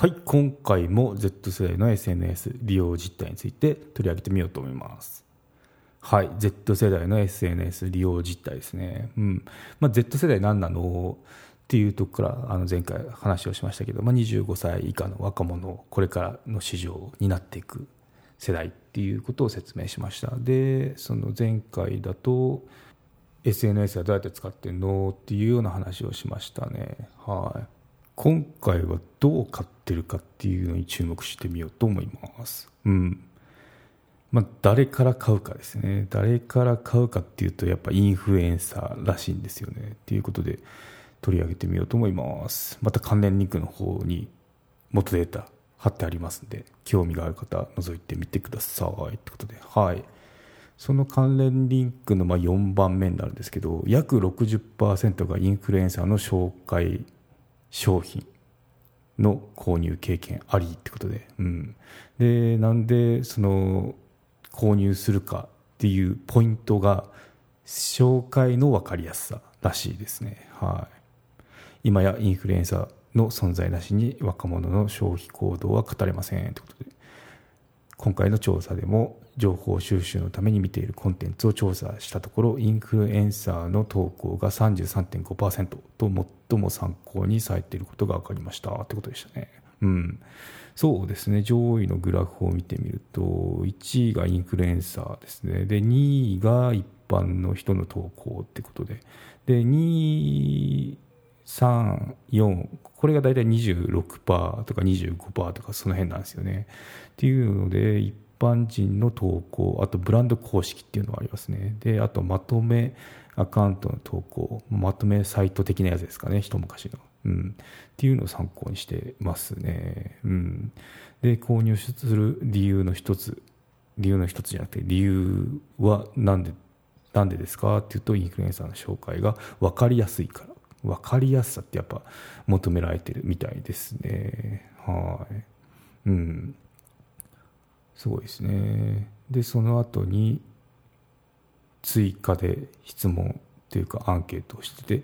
はい、今回も Z 世代の SNS 利用実態について取り上げてみようと思います。はい、Z 世代の SNS 利用実態ですね。うん。まあ、Z 世代何なのっていうところからあの前回話をしましたけど、まあ、25歳以下の若者、これからの市場になっていく世代っていうことを説明しました。で、その前回だと、SNS はどうやって使ってんのっていうような話をしましたね。はい。今回はどう買ってるかっていうのに注目してみようと思います。うん。まあ、誰から買うかですね。誰から買うかっていうと、やっぱインフルエンサーらしいんですよね。っていうことで取り上げてみようと思います。また関連リンクの方に元データ貼ってありますんで、興味がある方覗いてみてください。ってことで、はい。その関連リンクのまあ4番目になるんですけど、約60%がインフルエンサーの紹介商品の購入経験ありってことで、うん、でなんでその購入するかっていうポイントが紹介の分かりやすさらしいですね、はい、今やインフルエンサーの存在なしに若者の消費行動は語れませんってことで。今回の調査でも情報収集のために見ているコンテンツを調査したところインフルエンサーの投稿が33.5%と最も参考にされていることが分かりました。ってことでしたね。うん、そうですね。上位のグラフを見てみると1位がインフルエンサーですね。で2位が一般の人の投稿ってことで。で2位3、4、これが大体26%とか25%とかその辺なんですよね。っていうので、一般人の投稿、あとブランド公式っていうのがありますね。で、あとまとめアカウントの投稿、まとめサイト的なやつですかね、一昔の。うん。っていうのを参考にしてますね。うん。で、購入する理由の一つ、理由の一つじゃなくて、理由はなんで、なんでですか？っていうと、インフルエンサーの紹介が分かりやすいから。分かりやすさってやっぱ求められてるみたいですね。はい。うん。すごいですね。で、その後に追加で質問というかアンケートをしてて、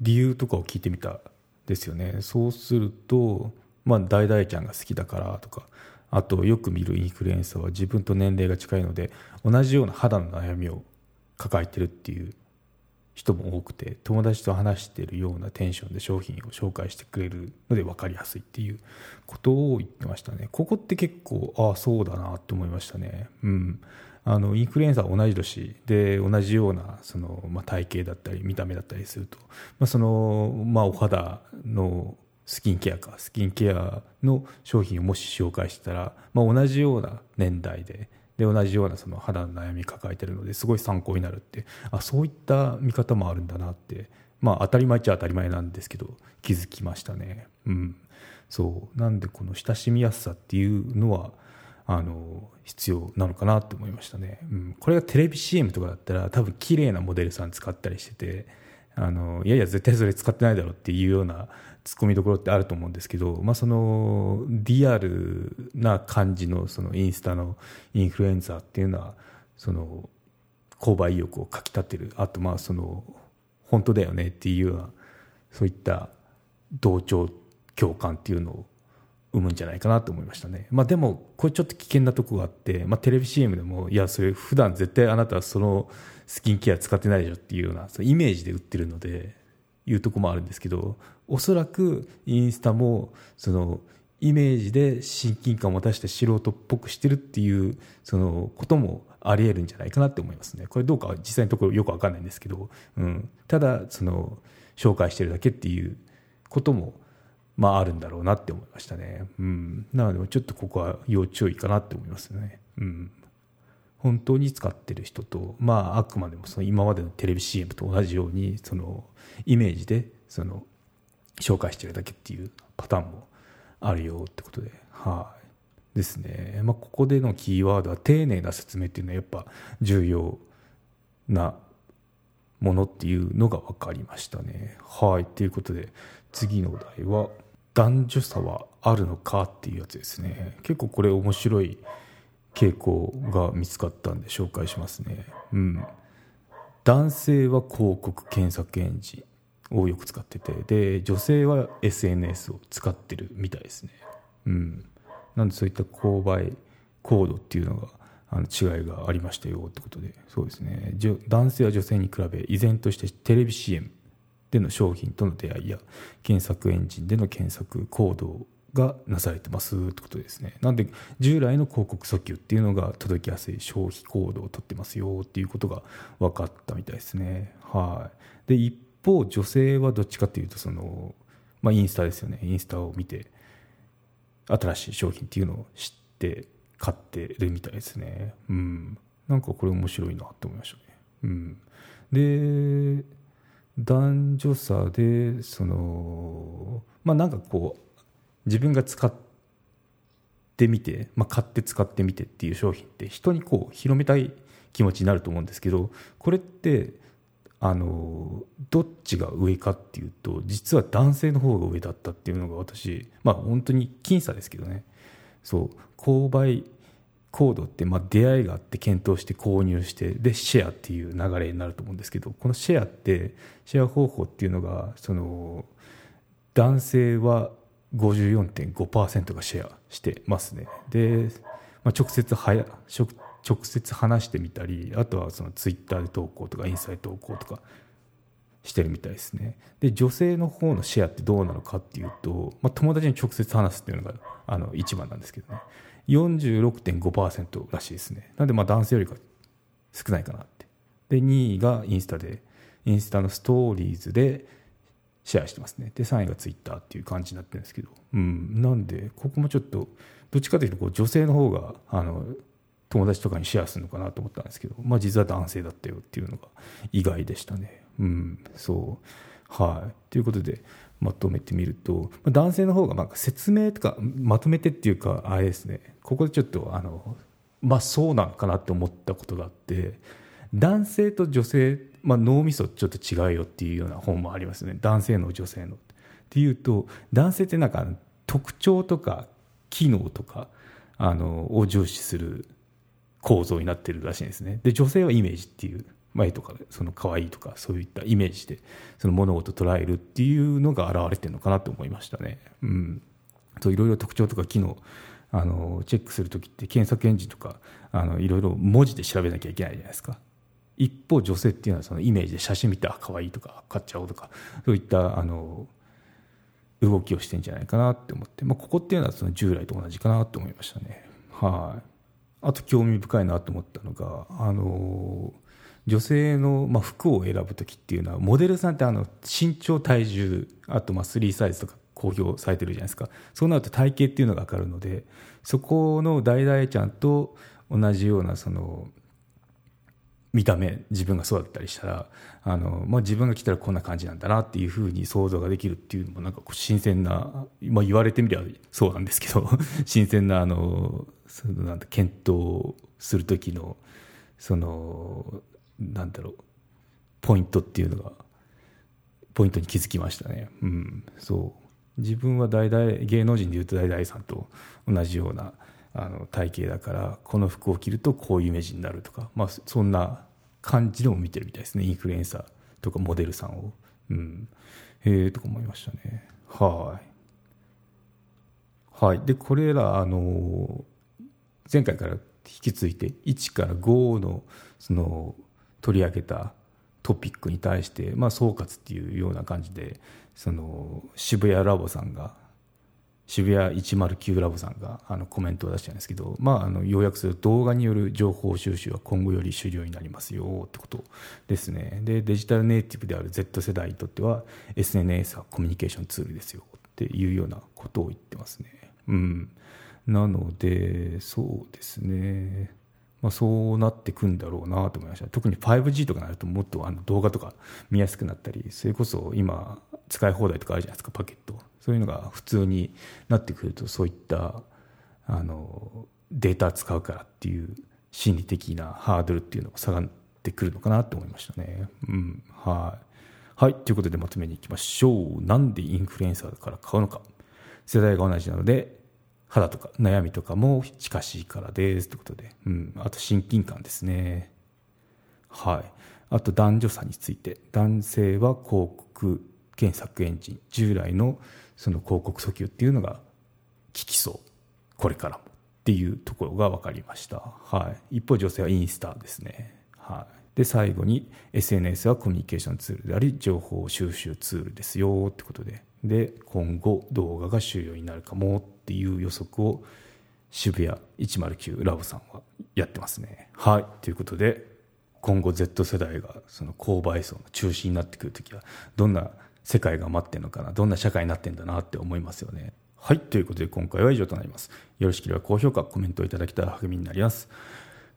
理由とかを聞いてみたですよね。そうすると、まあ、大々ちゃんが好きだからとか、あとよく見るインフルエンサーは自分と年齢が近いので、同じような肌の悩みを抱えてるっていう人も多くて友達と話しているようなテンションで商品を紹介してくれるので分かりやすいっていうことを言ってましたね。ここって結構ああそうだなって思いましたね。うん。あのインフルエンサー同じ年で同じようなその、まあ、体型だったり見た目だったりすると、まあそのまあ、お肌のスキンケアかスキンケアの商品をもし紹介したら、まあ、同じような年代でで同じようなその肌の悩み抱えてるのですごい参考になるってあそういった見方もあるんだなってまあ当たり前っちゃ当たり前なんですけど気づきましたね。うん。そう。なんでこの親しみやすさっていうのはあの必要なのかなって思いましたね、うん、これがテレビ CM とかだったら多分綺麗なモデルさん使ったりしててあのいやいや絶対それ使ってないだろうっていうようなツッコミどころってあると思うんですけど、まあ、そのリアルな感じのそのインスタのインフルエンザーっていうのはその購買意欲をかきたてる。あとまあその本当だよねっていうようなそういった同調共感っていうのを生むんじゃないかなと思いましたね、まあ、でもこれちょっと危険なとこがあって、まあ、テレビ CM でもいやそれ普段絶対あなたはそのスキンケア使ってないでしょっていうようなそのイメージで売ってるのでいうとこもあるんですけどおそらくインスタもそのイメージで親近感を持たせて素人っぽくしてるっていうそのこともあり得るんじゃないかなって思いますね。これどうか実際のところよく分かんないんですけど、うん、ただその紹介してるだけっていうこともまああるんだろうなって思いましたね、うん、なのでちょっとここは要注意かなって思いますね、うん、本当に使ってる人と、まあ、あくまでもその今までのテレビ CM と同じようにそのイメージでその紹介してるだけっていうパターンもあるよってことで、はい、ですね、まあ、ここでのキーワードは丁寧な説明っていうのはやっぱ重要なものっていうのが分かりましたね。はい。ということで次のお題は男女差はあるのかっていうやつですね。結構これ面白い傾向が見つかったんで紹介しますね。うん。男性は広告検索エンジンをよく使っててで女性は SNS を使ってるみたいですね。うん。なんでそういった購買コードっていうのがあの違いがありましたよってことで。そうですね。男性は女性に比べ依然としてテレビ CM での商品との出会いや検索エンジンでの検索行動がなされてますってことですね。なんで従来の広告訴求っていうのが届きやすい消費行動をとってますよっていうことが分かったみたいですね。はい。で一方女性はどっちかっていうとそのまあインスタですよね。インスタを見て新しい商品っていうのを知って買ってるみたいですね。うん。なんかこれ面白いなと思いましたね。うん。で男女差でそのまあなんかこう自分が使ってみて、まあ、買って使ってみてっていう商品って人にこう広めたい気持ちになると思うんですけどこれってあのどっちが上かっていうと実は男性の方が上だったっていうのが私まあ本当に僅差ですけどね。そう購買コードって、まあ、出会いがあって検討して購入してでシェアっていう流れになると思うんですけどこのシェアってシェア方法っていうのがその男性は54.5%がシェアしてますね。で、まあ、直接はや直接話してみたりあとはそのツイッターで投稿とかインスタで投稿とかしてるみたいですね。で女性の方のシェアってどうなのかっていうと、まあ、友達に直接話すっていうのがあの一番なんですけどね。46.5%らしいですね。なんでまあ男性よりか少ないかなって。で2位がインスタでインスタのストーリーズでシェアしてますね。で3位がツイッターっていう感じになってるんですけど。うん。なんでここもちょっとどっちかというとこう女性の方があの友達とかにシェアするのかなと思ったんですけど、まあ、実は男性だったよっていうのが意外でしたね。うん、そう。はい。ということでまとめてみると男性の方がまあ説明とかまとめてっていうかあれですね。ここでちょっとあのまあそうなのかなって思ったことがあって男性と女性、まあ、脳みそちょっと違うよっていうような本もありますね。男性の女性の。っていうと男性ってなんか特徴とか機能とかあのを重視する構造になってるらしいんですね。で女性はイメージっていう。前とかその可愛いとかそういったイメージでその物事を捉えるっていうのが現れてるのかなと思いましたね。うん、といろいろ特徴とか機能あのチェックする時って検索エンジンとかあのいろいろ文字で調べなきゃいけないじゃないですか。一方女性っていうのはそのイメージで写真見てあ可愛いとか買っちゃおうとかそういったあの動きをしてんじゃないかなって思って、まあ、ここっていうのはその従来と同じかなと思いましたね。はい、あと興味深いなと思ったのが、あの女性の、まあ、服を選ぶ時っていうのはモデルさんってあの身長体重あとまあ3サイズとか公表されてるじゃないですか。そうなると体型っていうのが分かるのでそこの大々ちゃんと同じようなその見た目自分がそうだったりしたらあの、まあ、自分が来たらこんな感じなんだなっていうふうに想像ができるっていうのもなんか新鮮な、まあ、言われてみればそうなんですけど 新鮮なあのそのなんだ検討する時のそのなんだろうポイントっていうのがポイントに気づきましたね。うん、そう自分は大々芸能人でいうと大々さんと同じようなあの体型だからこの服を着るとこういうイメージになるとか、まあ、そんな感じでも見てるみたいですねインフルエンサーとかモデルさんを。うん、へえとか思いましたね。はい。はい、でこれらあの前回から引き継いで1から5のその取り上げたトピックに対して、まあ、総括っていうような感じでその渋谷ラボさんが渋谷109ラボさんがあのコメントを出したんですけど、まあ、あの要約すると動画による情報収集は今後より主流になりますよってことですね。でデジタルネイティブである Z 世代にとっては SNS はコミュニケーションツールですよっていうようなことを言ってますね。うん。なので、そうですね、まあ、そうなってくんだろうなと思いました。特に 5G とかになるともっとあの動画とか見やすくなったり、それこそ今、使い放題とかあるじゃないですか、パケット。そういうのが普通になってくると、そういったあのデータ使うからっていう心理的なハードルっていうのが下がってくるのかなと思いましたね。うん、はい。はい。ということでまとめにいきましょう。なんでインフルエンサーから買うのか。世代が同じなので、肌とか悩みとかも近しいからです。ということで。うん。あと親近感ですね。はい。あと男女差について。男性は広告検索エンジン。従来のその広告訴求っていうのが効きそう。これからも。っていうところが分かりました。はい。一方女性はインスタですね。はい。で、最後に SNS はコミュニケーションツールであり、情報収集ツールですよってことで。で、今後動画が主要になるかもっていう予測を渋谷109ラボさんはやってますね。はい。ということで、今後 Z 世代がその購買層の中心になってくるときは、どんな世界が待ってるのかな、どんな社会になってんだなって思いますよね。はい。ということで今回は以上となります。よろしければ高評価、コメントをいただけたら励みになります。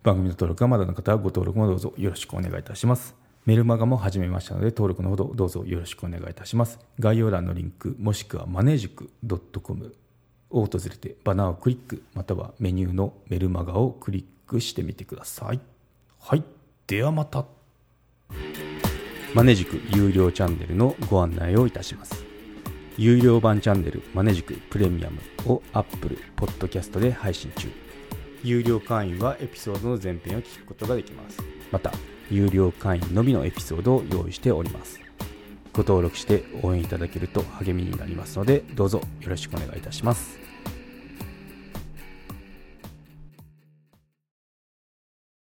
番組の登録がまだの方はご登録もどうぞよろしくお願いいたします。メルマガも始めましたので登録のほどどうぞよろしくお願いいたします。概要欄のリンクもしくはマネージク .com を訪れてバナーをクリックまたはメニューのメルマガをクリックしてみてください。はい。ではまた。マネジク有料チャンネルのご案内をいたします。有料版チャンネルマネジクプレミアムを Apple Podcast で配信中有料会員はエピソードの前編を聞くことができますまた有料会員のみのエピソードを用意しております。ご登録して応援いただけると励みになりますのでどうぞよろしくお願いいたします。